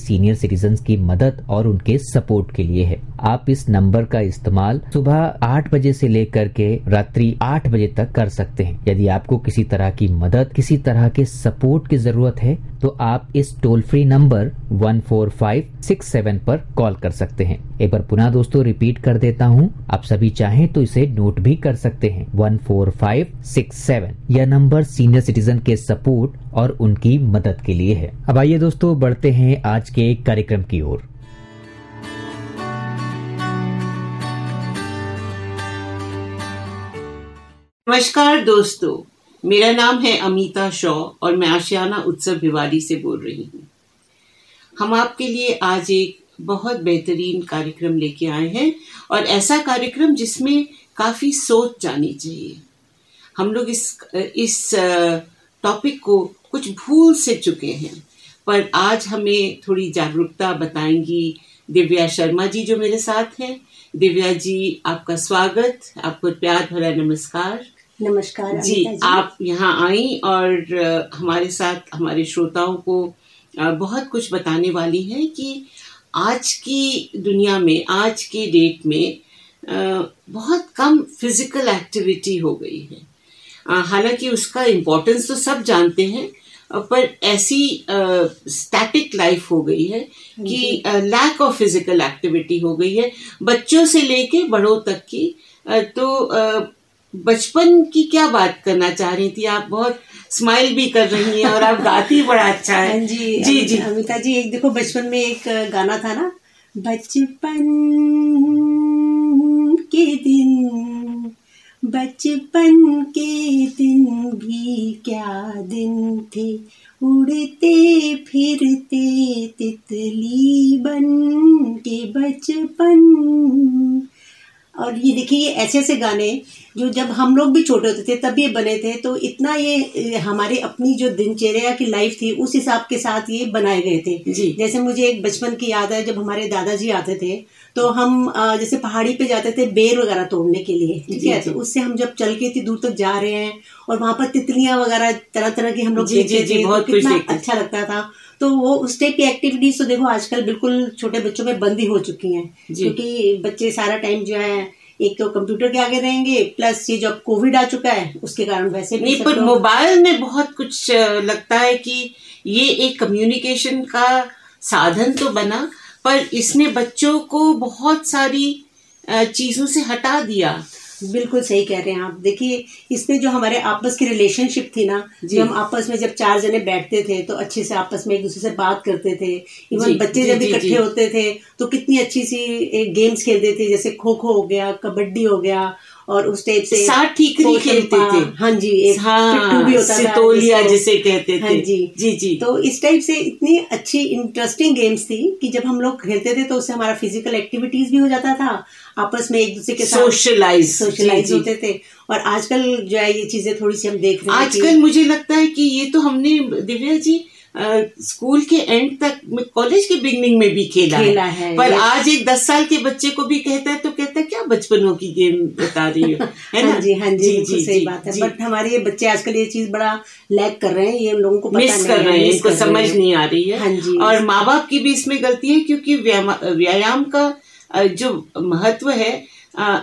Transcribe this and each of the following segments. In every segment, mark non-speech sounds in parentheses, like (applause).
Senior citizen की मदद और उनके सपोर्ट के लिए है। आप इस नंबर का इस्तेमाल सुबह आठ बजे से लेकर के रात्रि आठ बजे तक कर सकते हैं। यदि आपको किसी तरह की मदद, किसी तरह के सपोर्ट की ज़रूरत है तो आप इस toll free number one four five six seven पर कॉल कर सकते हैं। एक बार पुनः दोस्तों रिपीट कर देता हूँ। आप सभी चाहें तो इसे नोट भी कर सकते हैं। One four five six seven यह नंबर सीनियर सिटीजन के सपोर्ट और उनकी मदद के लिए है। अब आइए दोस्तों बढ़ते हैं आज के कार्यक्रम की ओर। नमस्कार दोस्तों। मेरा नाम है अमिता शॉ और मैं आशियाना उत्सव भिवाड़ी से बोल रही हूँ। हम आपके लिए आज एक बहुत बेहतरीन कार्यक्रम लेके आए हैं और ऐसा कार्यक्रम जिसमें काफ़ी सोच जानी चाहिए। हम लोग इस इस टॉपिक को कुछ भूल से चुके हैं, पर आज हमें थोड़ी जागरूकता बताएँगी दिव्या शर्मा जी जो मेरे साथ हैं। दिव्या जी, आपका स्वागत, आपको प्यार भरा नमस्कार। नमस्कार जी जी। आप यहाँ आई और हमारे साथ हमारे श्रोताओं को बहुत कुछ बताने वाली हैं कि आज की दुनिया में आज के डेट में बहुत कम फ़िज़िकल एक्टिविटी हो गई है। हालाँकि उसका इम्पोर्टेंस तो सब जानते हैं पर ऐसी स्टैटिक लाइफ हो गई है कि लैक ऑफ़ फ़िज़िकल एक्टिविटी हो गई है। बच्चों से लेके बड़ों तक की तो बचपन की क्या बात करना चाह रही थी? आप बहुत स्माइल भी कर रही हैं और आप गाती बड़ा अच्छा है। हाँ जी जी जी। अमिता जी एक देखो बचपन में एक गाना था ना बचपन के दिन बचपन के दिन भी क्या दिन थे? उड़ते फिरते तितली बन के बचपन और ये देखिए ये ऐसे ऐसे गाने जो जब हम लोग भी छोटे होते थे तब ये बने थे तो इतना ये हमारे अपनी जो दिनचर्या की लाइफ थी उस हिसाब के साथ ये बनाए गए थे। जी। जैसे मुझे एक बचपन की याद है जब हमारे दादाजी आते थे तो हम जैसे पहाड़ी पे जाते थे बेर वगैरह तोड़ने के लिए ठीक है? तो उससे हम जब चल के इतनी दूर तक जा रहे हैं और वहाँ पर तितलियाँ वगैरह तरह तरह की हम लोग देखते थे तो कितना अच्छा लगता था। तो वो उस टाइप की एक्टिविटीज़ तो देखो आजकल बिल्कुल छोटे बच्चों में बंद ही हो चुकी हैं। क्योंकि बच्चे सारा टाइम जो है एक तो कंप्यूटर के आगे रहेंगे प्लस ये जब कोविड आ चुका है उसके कारण वैसे भी नहीं पर मोबाइल में बहुत कुछ लगता है कि ये एक कम्युनिकेशन का साधन तो बना पर इसने बच्चों को बहुत सारी चीज़ों से हटा दिया। बिल्कुल सही कह रहे हैं आप। देखिए इसमें जो हमारे आपस की रिलेशनशिप थी ना जो। हम आपस में जब चार जने बैठते थे तो अच्छे से आपस में एक दूसरे से बात करते थे। इवन बच्चे जब इकट्ठे होते थे तो कितनी अच्छी सी एक गेम्स खेलते थे जैसे खो खो हो गया कबड्डी हो गया और उस टाइप से साठ ठीकरी खेलते थे। हाँ जी एक हाँ, भी होता सितोलिया जिसे कहते थे। हाँ जी। जी जी। तो इस टाइप से इतनी अच्छी इंटरेस्टिंग गेम्स थी कि जब हम लोग खेलते थे तो उससे हमारा फ़िज़िकल एक्टिविटीज़ भी हो जाता था। आपस में एक दूसरे के साथ सोशलाइज सोशलाइज होते थे। और आजकल जो है ये चीज़ें थोड़ी सी हम देख रहे हैं आजकल मुझे लगता है कि ये तो हमने दिव्या जी स्कूल के एंड तक कॉलेज के बिगनिंग में भी खेला, खेला है, है पर आज एक दस साल के बच्चे को भी कहता है तो कहता है क्या बचपनों की गेम बता रही हो? (laughs) है ना? हाँ जी हाँ जी, जी, जी सही जी, बात है। बट हमारे ये बच्चे आजकल ये चीज़ बड़ा लैक कर रहे हैं ये हम लोगों को मिस कर रहे हैं इनको समझ नहीं आ रही है। हाँ जी और माँ बाप की भी इसमें गलती है क्योंकि व्यायाम का जो महत्व है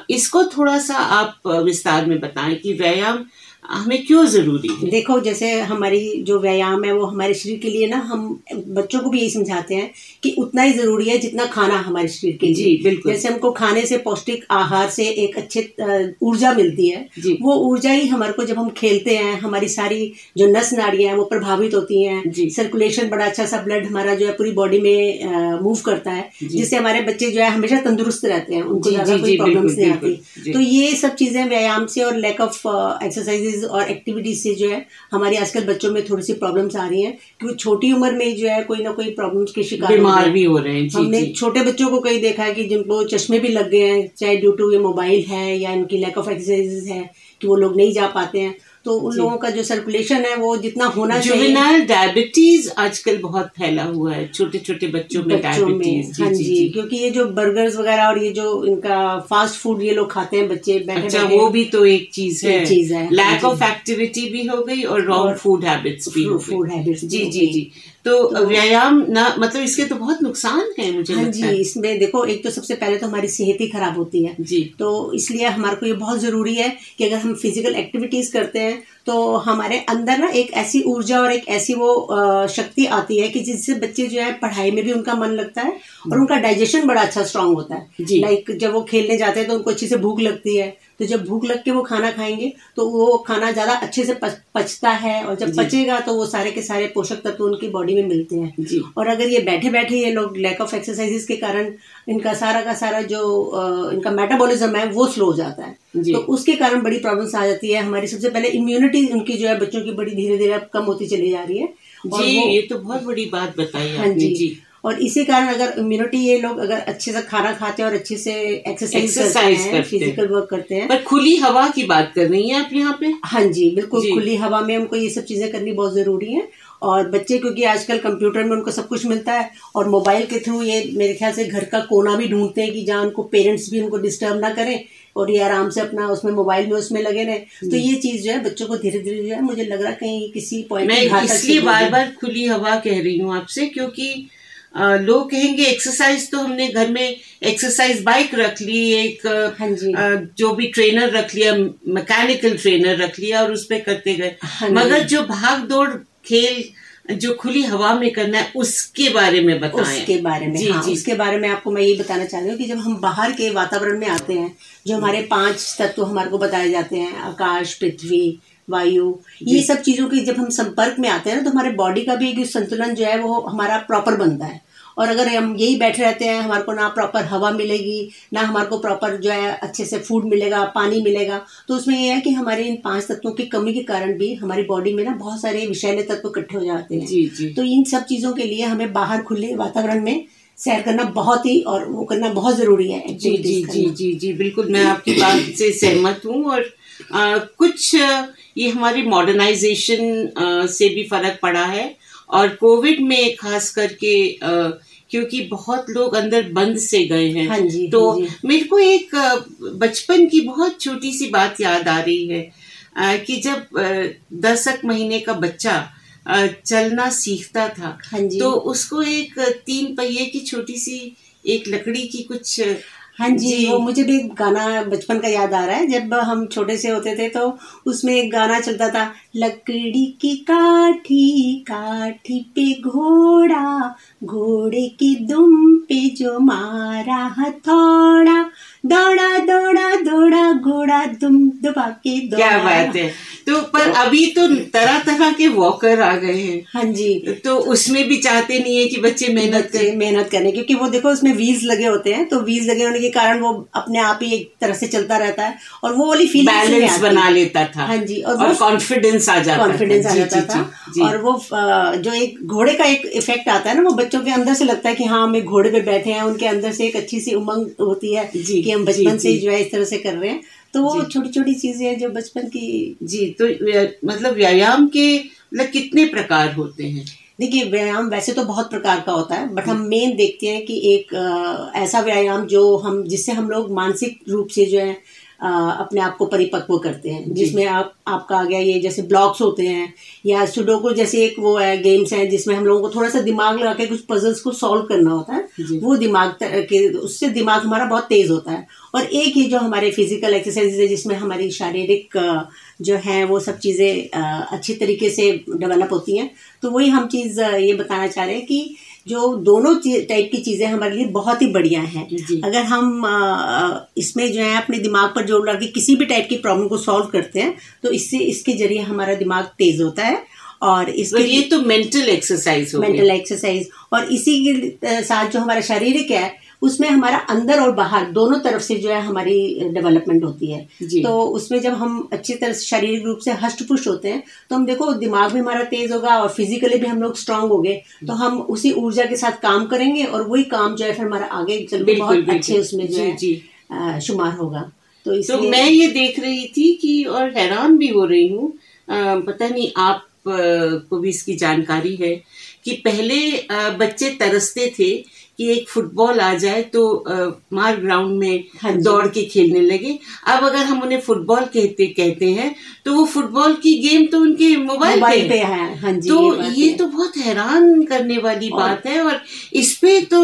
इसको थोड़ा सा आप विस्तार में बताएँ कि व्यायाम हमें क्यों ज़रूरी है? देखो जैसे हमारी जो व्यायाम है वो हमारे शरीर के लिए ना हम बच्चों को भी यही समझाते हैं कि उतना ही ज़रूरी है जितना खाना हमारे शरीर के लिए। जी बिल्कुल। जैसे हमको खाने से पौष्टिक आहार से एक अच्छे ऊर्जा मिलती है जी। वो ऊर्जा ही हमारे को जब हम खेलते हैं हमारी सारी जो नस नाड़ियाँ हैं वो प्रभावित होती हैं। सर्कुलेशन बड़ा अच्छा सा ब्लड हमारा जो है पूरी बॉडी में मूव करता है जिससे हमारे बच्चे जो है हमेशा तंदुरुस्त रहते हैं उनको ज़्यादा कोई प्रॉब्लम नहीं आती। तो ये सब चीज़ें व्यायाम से और लैक ऑफ़ एक्सरसाइज एक्सरसाइजेज और एक्टिविटीज़ से जो है हमारे आजकल बच्चों में थोड़ी सी प्रॉब्लम्स आ रही हैं क्योंकि छोटी उम्र में जो है कोई ना कोई प्रॉब्लम्स के शिकार बीमार। भी हो रहे हैं। हमने छोटे बच्चों को कई देखा है कि जिनको चश्मे भी लग गए हैं चाहे ड्यू टू ये मोबाइल है या इनकी लैक ऑफ़ एक्सरसाइजेज है कि वो लोग नहीं जा पाते हैं। तो उन लोगों का जो सर्कुलेशन है वो जितना होना चाहिए। डायबिटीज़ आजकल बहुत फैला हुआ है छोटे छोटे बच्चों में बच्चों में डायबिटीज़ हाँ जी जी क्योंकि ये जो बर्गर्स वगैरह और ये जो इनका फास्ट फ़ूड ये लोग खाते हैं बच्चे बैठे अच्छा बैठे वो भी तो एक चीज़ है। चीज़ हाँ लैक ऑफ़ एक्टिविटी भी हो गई और रॉन्ग फ़ूड हैबिट्स भी फ़ूड हैबिट्स जी जी जी। तो व्यायाम ना मतलब इसके तो बहुत नुकसान है मुझे हाँ जी है। इसमें देखो एक तो सबसे पहले तो हमारी सेहत ही खराब होती है। जी। तो इसलिए हमारे को ये बहुत ज़रूरी है कि अगर हम फ़िज़िकल एक्टिविटीज़ करते हैं तो हमारे अंदर ना एक ऐसी ऊर्जा और एक ऐसी वो शक्ति आती है कि जिससे बच्चे जो है पढ़ाई में भी उनका मन लगता है और उनका डाइजेशन बड़ा अच्छा स्ट्रांग होता है। लाइक जब वो खेलने जाते हैं तो उनको अच्छी से भूख लगती है। तो जब भूख लग के वो खाना खाएँगे तो वो खाना ज़्यादा अच्छे से पच, पचता है और जब पचेगा तो वो सारे के सारे पोषक तत्व उनकी बॉडी में मिलते हैं। और अगर ये बैठे बैठे ये लोग लैक ऑफ़ एक्सरसाइजेस के कारण इनका सारा का सारा जो इनका मेटाबॉलिज्म है वो स्लो हो जाता है। तो उसके कारण बड़ी प्रॉब्लम्स आ जाती है। हमारी सबसे पहले इम्यूनिटी उनकी जो है बच्चों की बड़ी धीरे धीरे अब कम होती चली जा रही है। और जी ये तो बहुत बड़ी बात बताई हाँ जी। जी। और इसी कारण अगर इम्यूनिटी ये लोग अगर अच्छे से खाना खाते हैं और अच्छे से एक्सरसाइज हैं करते हैं। फ़िज़िकल वर्क करते हैं। पर खुली हवा की बात कर रही हैं आप यहाँ पे? हाँ जी बिल्कुल जी। खुली हवा में हमको ये सब चीज़ें करनी बहुत ज़रूरी है। और बच्चे क्योंकि आजकल कंप्यूटर में उनको सब कुछ मिलता है और मोबाइल के थ्रू ये मेरे ख्याल से घर का कोना भी ढूंढते हैं कि जहाँ उनको पेरेंट्स भी उनको डिस्टर्ब ना करें। और ये आराम से अपना उसमें मोबाइल में उसमें लगे रहे। तो ये चीज़ जो है बच्चों को धीरे धीरे जो है मुझे लग रहा कहीं किसी पॉइंट मैं इसलिए बार बार खुली हवा कह रही हूँ आपसे क्योंकि लोग कहेंगे एक्सरसाइज तो हमने घर में एक्सरसाइज बाइक रख ली एक हाँ जी। अ, जो भी ट्रेनर रख लिया मैकेनिकल ट्रेनर रख लिया और उस पे करते गए। हाँ मगर जो भाग दौड़ खेल जो खुली हवा में करना है उसके बारे में बताएँ। उसके बारे में जी हाँ जी। उसके बारे में आपको मैं ये बताना चाह रही हूँ कि जब हम बाहर के वातावरण में आते हैं जो हमारे पाँच तत्व हमारे को बताए जाते हैं आकाश पृथ्वी वायु ये सब चीज़ों के जब हम संपर्क में आते हैं ना तो हमारे बॉडी का भी एक संतुलन जो है वो हमारा प्रॉपर बनता है। और अगर हम यही बैठे रहते हैं हमारे को ना प्रॉपर हवा मिलेगी ना हमारे को प्रॉपर जो है अच्छे से फ़ूड मिलेगा पानी मिलेगा। तो उसमें ये है कि हमारे इन पाँच तत्वों की कमी के कारण भी हमारी बॉडी में ना बहुत सारे विषैले तत्व इकट्ठे हो जाते हैं। जी जी। तो इन सब चीज़ों के लिए हमें बाहर खुले वातावरण में सैर करना बहुत ही और वो करना बहुत ज़रूरी है जी जी जी जी जी बिल्कुल मैं आपकी बात से सहमत हूँ और अ, कुछ ये हमारी मॉडर्नाइजेशन से भी फ़र्क पड़ा है और कोविड में खास करके अ, क्योंकि बहुत लोग अंदर बंद से गए हैं हाँ जी, तो हाँ जी। मेरे को एक बचपन की बहुत छोटी सी बात याद आ रही है कि जब दसक महीने का बच्चा चलना सीखता था हाँ जी तो उसको एक तीन पहिए की छोटी सी एक लकड़ी की कुछ हाँ जी, जी। वो मुझे भी एक गाना बचपन का याद आ रहा है जब हम छोटे से होते थे तो उसमें एक गाना चलता था लकड़ी की काठी काठी पे घोड़ा घोड़े की दुम पे जो मारा हथौड़ा दौड़ा दौड़ा दौड़ा घोड़ा दुम दबा के क्या बात है। तो पर अभी तो तरह तरह के वॉकर आ गए हैं। हाँ जी। तो उसमें भी चाहते नहीं है कि बच्चे मेहनत करें। मेहनत करने क्योंकि वो देखो उसमें व्हील्स लगे होते हैं तो व्हील्स लगे होने के कारण वो अपने आप ही एक तरह से चलता रहता है और वो वाली फीलिंग बैलेंस बना लेता था। हाँ जी, और कॉन्फिडेंस आ जाता कॉन्फिडेंस आ जाता था। और वो जो एक घोड़े का एक इफ़ेक्ट आता है ना वो बच्चों के अंदर से लगता है कि हाँ हम एक घोड़े पे बैठे हैं उनके अंदर से एक अच्छी सी उमंग होती है जी, कि हम बचपन से ही जो है इस तरह से कर रहे हैं। तो वो छोटी छोटी चीज़ें हैं जो बचपन की जी तो मतलब व्यायाम के मतलब कितने प्रकार होते हैं? देखिए व्यायाम वैसे तो बहुत प्रकार का होता है बट हम मेन देखते हैं कि एक आ, ऐसा व्यायाम जो हम जिससे हम लोग मानसिक रूप से जो है अपने आप को परिपक्व करते हैं। जिसमें आप आपका आ गया ये जैसे ब्लॉक्स होते हैं या सुडोको जैसे एक वो है गेम्स हैं जिसमें हम लोगों को थोड़ा सा दिमाग लगा के कुछ पजल्स को सॉल्व करना होता है वो दिमाग के उससे दिमाग हमारा बहुत तेज होता है। और एक ही जो हमारे फ़िज़िकल एक्सरसाइज है जिसमें हमारी शारीरिक जो है वो सब चीज़ें अच्छी तरीके से डेवलप होती हैं तो वही हम चीज़ ये बताना चाह रहे हैं कि जो दोनों टाइप की चीज़ें हमारे लिए बहुत ही बढ़िया है। अगर हम इसमें जो है अपने दिमाग पर ज़ोर लगा के किसी भी टाइप की प्रॉब्लम को सॉल्व करते हैं तो इससे इसके ज़रिए हमारा दिमाग तेज होता है और इसके ये तो मेंटल एक्सरसाइज हो मेंटल एक्सरसाइज और इसी के साथ जो हमारा शारीरिक है उसमें हमारा अंदर और बाहर दोनों तरफ़ से जो है हमारी डेवलपमेंट होती है। तो उसमें जब हम अच्छी तरह से शारीरिक रूप से हष्ट पुष्ट होते हैं तो हम देखो दिमाग भी हमारा तेज होगा और फिजिकली भी हम लोग स्ट्रांग हो गए तो हम उसी ऊर्जा के साथ काम करेंगे और वही काम जो है फिर हमारा आगे चल बहुत अच्छे उसमें जो है शुमार होगा। तो तो मैं ये देख रही थी कि और हैरान भी हो रही हूँ पता नहीं आप को भी इसकी जानकारी है कि पहले बच्चे तरसते थे कि एक फुटबॉल आ जाए तो मार ग्राउंड में हाँ दौड़ के खेलने लगे। अब अगर हम उन्हें फुटबॉल कहते कहते हैं तो वो फुटबॉल की गेम तो उनके मोबाइल पे है। पे है। हाँ। जी तो बात ये तो बहुत हैरान करने वाली और- बात है और इस पे तो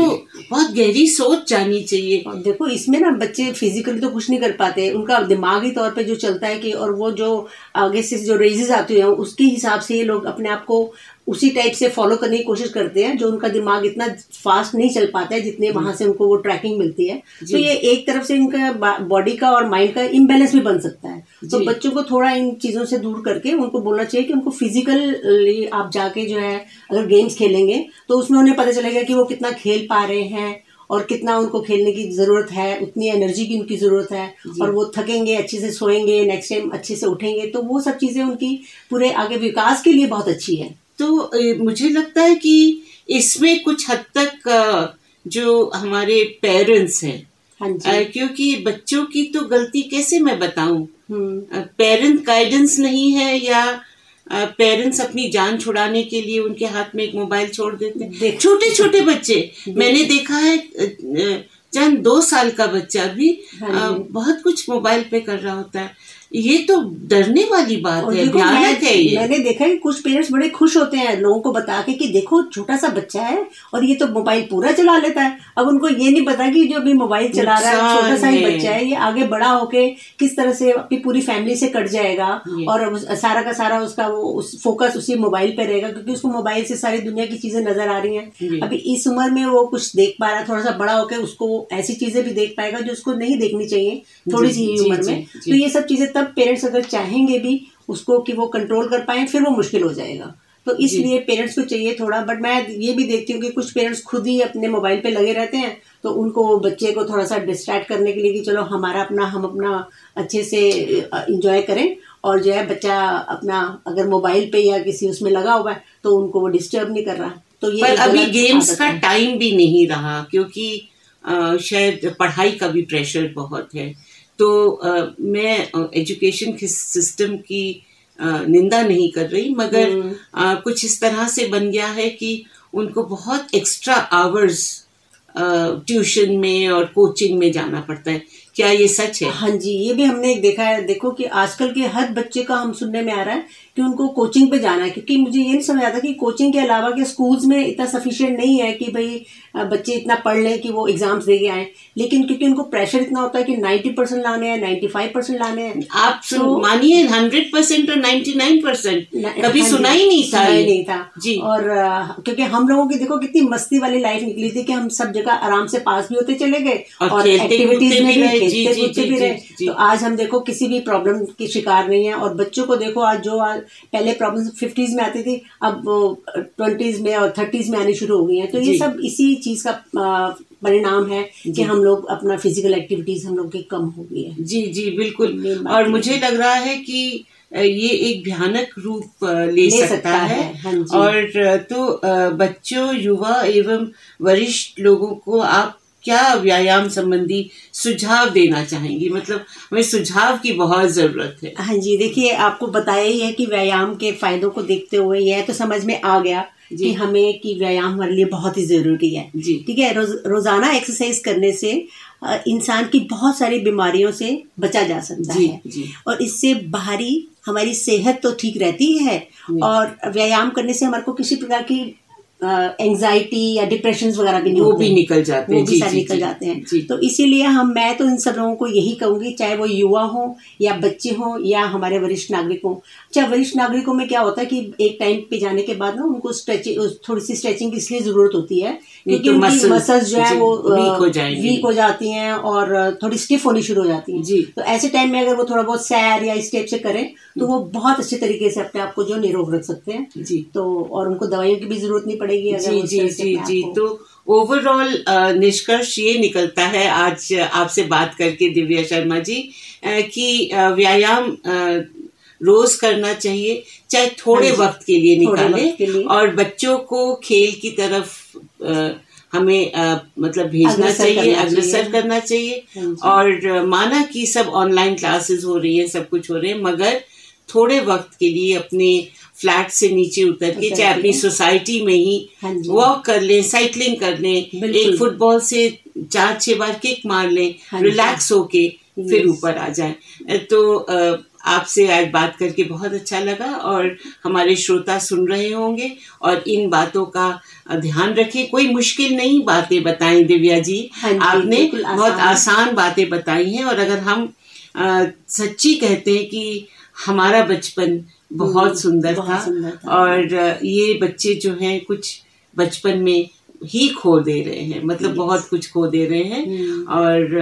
बहुत गहरी सोच जानी चाहिए। देखो इसमें ना बच्चे फिजिकली तो कुछ नहीं कर पाते। उनका दिमागी तौर पे जो चलता है कि और वो जो आगे से जो रेजेस आती हैं उसके हिसाब से ये लोग अपने आप को उसी टाइप से फॉलो करने की कोशिश करते हैं जो उनका दिमाग इतना फास्ट नहीं चल पाता है जितने वहाँ से उनको वो ट्रैकिंग मिलती है। तो ये एक तरफ़ से इनका बॉडी का और माइंड का इम्बेलेंस भी बन सकता है। तो बच्चों को थोड़ा इन चीज़ों से दूर करके उनको बोलना चाहिए कि उनको फिजिकली आप जाके जो है अगर गेम्स खेलेंगे तो उसमें उन्हें पता चलेगा कि वो कितना खेल पा रहे हैं और कितना उनको खेलने की ज़रूरत है उतनी एनर्जी की उनकी ज़रूरत है और वो थकेंगे अच्छे से सोएँगे नेक्स्ट टाइम अच्छे से उठेंगे तो वो सब चीज़ें उनकी पूरे आगे विकास के लिए बहुत अच्छी है। तो मुझे लगता है कि इसमें कुछ हद तक जो हमारे पेरेंट्स हैं हाँ जी। क्योंकि बच्चों की तो गलती कैसे मैं बताऊँ? हम्म। पेरेंट गाइडेंस नहीं है या पेरेंट्स अपनी जान छुड़ाने के लिए उनके हाथ में एक मोबाइल छोड़ देते हैं? छोटे छोटे बच्चे। मैंने देखा है चंद दो साल का बच्चा भी हाँ बहुत कुछ मोबाइल पे कर रहा होता है। ये तो डरने वाली बात है देखो भयानक मैं, है ये। मैंने देखा है कुछ पेरेंट्स बड़े खुश होते हैं लोगों को बता के कि देखो छोटा सा बच्चा है और ये तो मोबाइल पूरा चला लेता है। अब उनको ये नहीं पता कि जो अभी मोबाइल चला रहा है छोटा सा ही बच्चा है ये आगे बड़ा होके किस तरह से अपनी पूरी फैमिली से कट जाएगा और सारा का सारा उसका वो उस फोकस उसी मोबाइल पे रहेगा क्योंकि उसको मोबाइल से सारी दुनिया की चीज़ें नज़र आ रही हैं। अभी इस उम्र में वो कुछ देख पा रहा है थोड़ा सा बड़ा होकर उसको ऐसी चीज़ें भी देख पाएगा जो उसको नहीं देखनी चाहिए थोड़ी सी उम्र में। तो ये सब चीज़ें तब पेरेंट्स अगर चाहेंगे भी उसको कि वो कंट्रोल कर पाए फिर वो मुश्किल हो जाएगा। तो इसलिए पेरेंट्स को चाहिए थोड़ा बट मैं ये भी देखती हूँ कि कुछ पेरेंट्स खुद ही अपने मोबाइल पे लगे रहते हैं तो उनको बच्चे को थोड़ा सा डिस्ट्रैक्ट करने के लिए कि चलो हमारा अपना हम अपना अच्छे से इंजॉय करें और जो है बच्चा अपना अगर मोबाइल पे या किसी उसमें लगा हुआ है तो उनको वो डिस्टर्ब नहीं कर रहा। तो ये पर अभी गेम्स का टाइम भी नहीं रहा क्योंकि शायद पढ़ाई का भी प्रेशर बहुत है। तो आ, मैं एजुकेशन के सिस्टम की आ, निंदा नहीं कर रही मगर आ, कुछ इस तरह से बन गया है कि उनको बहुत एक्स्ट्रा आवर्स ट्यूशन में और कोचिंग में जाना पड़ता है। क्या ये सच है? हाँ जी ये भी हमने देखा है। देखो कि आजकल के हर बच्चे का हम सुनने में आ रहा है कि उनको कोचिंग पे जाना है क्योंकि मुझे ये नहीं समझ आता कि कोचिंग के अलावा के स्कूल्स में इतना सफिशियंट नहीं है कि भाई बच्चे इतना पढ़ लें कि वो एग्ज़ाम्स दे के आए। लेकिन क्योंकि उनको प्रेशर इतना होता है कि 90 परसेंट लाने हैं 95 परसेंट लाने हैं आप तो- मानिए हंड्रेड परसेंट और नाइन्टी नाइन परसेंट कभी हाँ सुना ही नहीं था ही नहीं था। जी। और क्योंकि हम लोगों की देखो कितनी मस्ती वाली लाइफ निकली थी कि हम सब जगह आराम से पास भी होते चले गए और एक्टिविटीज़ में भी खेलते कूदते भी रहे। तो आज हम देखो किसी भी प्रॉब्लम की शिकार नहीं है और बच्चों को देखो आज जो आज पहले प्रॉब्लम फिफ्टीज में आती थी अब ट्वेंटीज में और थर्टीज में आनी शुरू हो गई है। तो ये सब इसी चीज़ का परिणाम है कि हम लोग अपना फ़िज़िकल एक्टिविटीज़ हम लोग की कम हो गई है। जी जी बिल्कुल। और मुझे लग रहा है कि ये एक भयानक रूप ले, ले सकता, सकता है, है, हाँ और तो बच्चों युवा एवं वरिष्ठ लोगों को आप क्या व्यायाम संबंधी सुझाव देना चाहेंगी? मतलब हमें सुझाव की बहुत ज़रूरत है। हाँ जी देखिए आपको बताया ही है कि व्यायाम के फायदों को देखते हुए यह तो समझ में आ गया। कि हमें कि व्यायाम हमारे लिए बहुत ही ज़रूरी है। जी। ठीक है रोज, रोज़ाना एक्सरसाइज करने से इंसान की बहुत सारी बीमारियों से बचा जा सकता जी है। जी। और इससे बाहरी हमारी सेहत तो ठीक रहती है और व्यायाम करने से हमारे को किसी प्रकार की एंजाइटी या डिप्रेशन वगैरह भी नहीं वो भी निकल जाते वो हैं भी जी सारे जी निकल जी, जाते हैं। तो इसीलिए हम मैं तो इन सब लोगों को यही कहूँगी चाहे वो युवा हो या बच्चे हो या हमारे वरिष्ठ नागरिक। हो चाहे वरिष्ठ नागरिकों में क्या होता है कि एक टाइम पे जाने के बाद ना उनको स्ट्रेचिंग थोड़ी सी स्ट्रेचिंग की इसलिए ज़रूरत होती है क्योंकि तो उनकी मसल्स जो है वो weak हो जाएँगी। वीक हो जाती हैं और थोड़ी स्टिफ होनी शुरू हो जाती हैं। जी। तो ऐसे टाइम में अगर वो थोड़ा बहुत सैर या इस टाइप से करें तो वो बहुत अच्छे तरीके से अपने आप को जो निरोग रख सकते हैं। जी। तो और उनको दवाइयों की भी ज़रूरत नहीं पड़ेगी। अगर जी जी जी जी। तो ओवरऑल निष्कर्ष ये निकलता है आज आपसे बात करके दिव्या शर्मा जी कि व्यायाम रोज करना चाहिए चाहे थोड़े हाँ वक्त के लिए निकालें और बच्चों को खेल की तरफ़ हमें आ, मतलब भेजना चाहिए अग्रसर करना चाहिए हाँ और माना कि सब ऑनलाइन क्लासेस हो रही है सब कुछ हो रहे हैं मगर थोड़े वक्त के लिए अपने फ्लैट से नीचे उतर के चाहे अपनी सोसाइटी में ही वॉक हाँ कर लें साइकिलिंग कर लें एक फुटबॉल से चार छह बार किक मार लें रिलैक्स होके फिर ऊपर आ जाए। तो आपसे आज बात करके बहुत अच्छा लगा और हमारे श्रोता सुन रहे होंगे और इन बातों का ध्यान रखें। कोई मुश्किल नहीं बातें बताई दिव्या जी। हाँ आपने बहुत आसान बातें बताई हैं और अगर हम आ, सच्ची कहते हैं कि हमारा बचपन बहुत हम्म, सुंदर था, था। और ये बच्चे जो हैं कुछ बचपन में ही खो दे रहे हैं मतलब बहुत कुछ खो दे रहे हैं। हम्म। और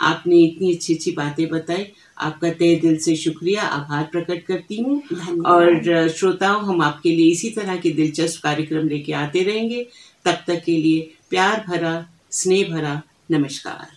आपने इतनी अच्छी अच्छी बातें बताई। आपका तय दिल से शुक्रिया। आभार प्रकट करती हूँ। और श्रोताओं हम आपके लिए इसी तरह के दिलचस्प कार्यक्रम लेके आते रहेंगे। तब तक के लिए प्यार भरा स्नेह भरा नमस्कार।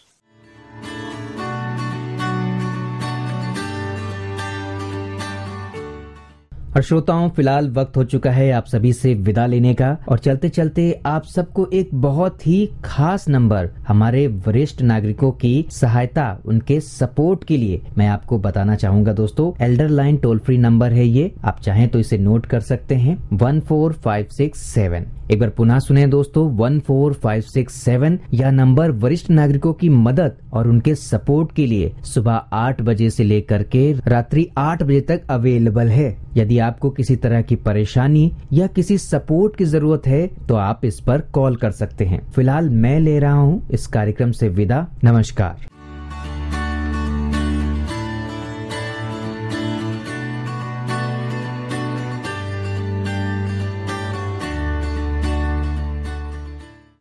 और श्रोताओं, फ़िलहाल वक्त हो चुका है आप सभी से विदा लेने का। और चलते चलते आप सबको एक बहुत ही खास नंबर हमारे वरिष्ठ नागरिकों की सहायता, उनके सपोर्ट के लिए मैं आपको बताना चाहूँगा दोस्तों। Elder line toll free number है ये। आप चाहें तो इसे नोट कर सकते हैं। One four five six seven. एक बार पुनः सुने दोस्तों, one four five six seven यह नंबर वरिष्ठ नागरिकों की मदद और उनके सपोर्ट के लिए सुबह आठ बजे से लेकर के रात्रि आठ बजे तक अवेलेबल है। यदि आपको किसी तरह की परेशानी या किसी सपोर्ट की ज़रूरत है तो आप इस पर कॉल कर सकते हैं। फ़िलहाल मैं ले रहा हूँ इस कार्यक्रम से विदा। नमस्कार।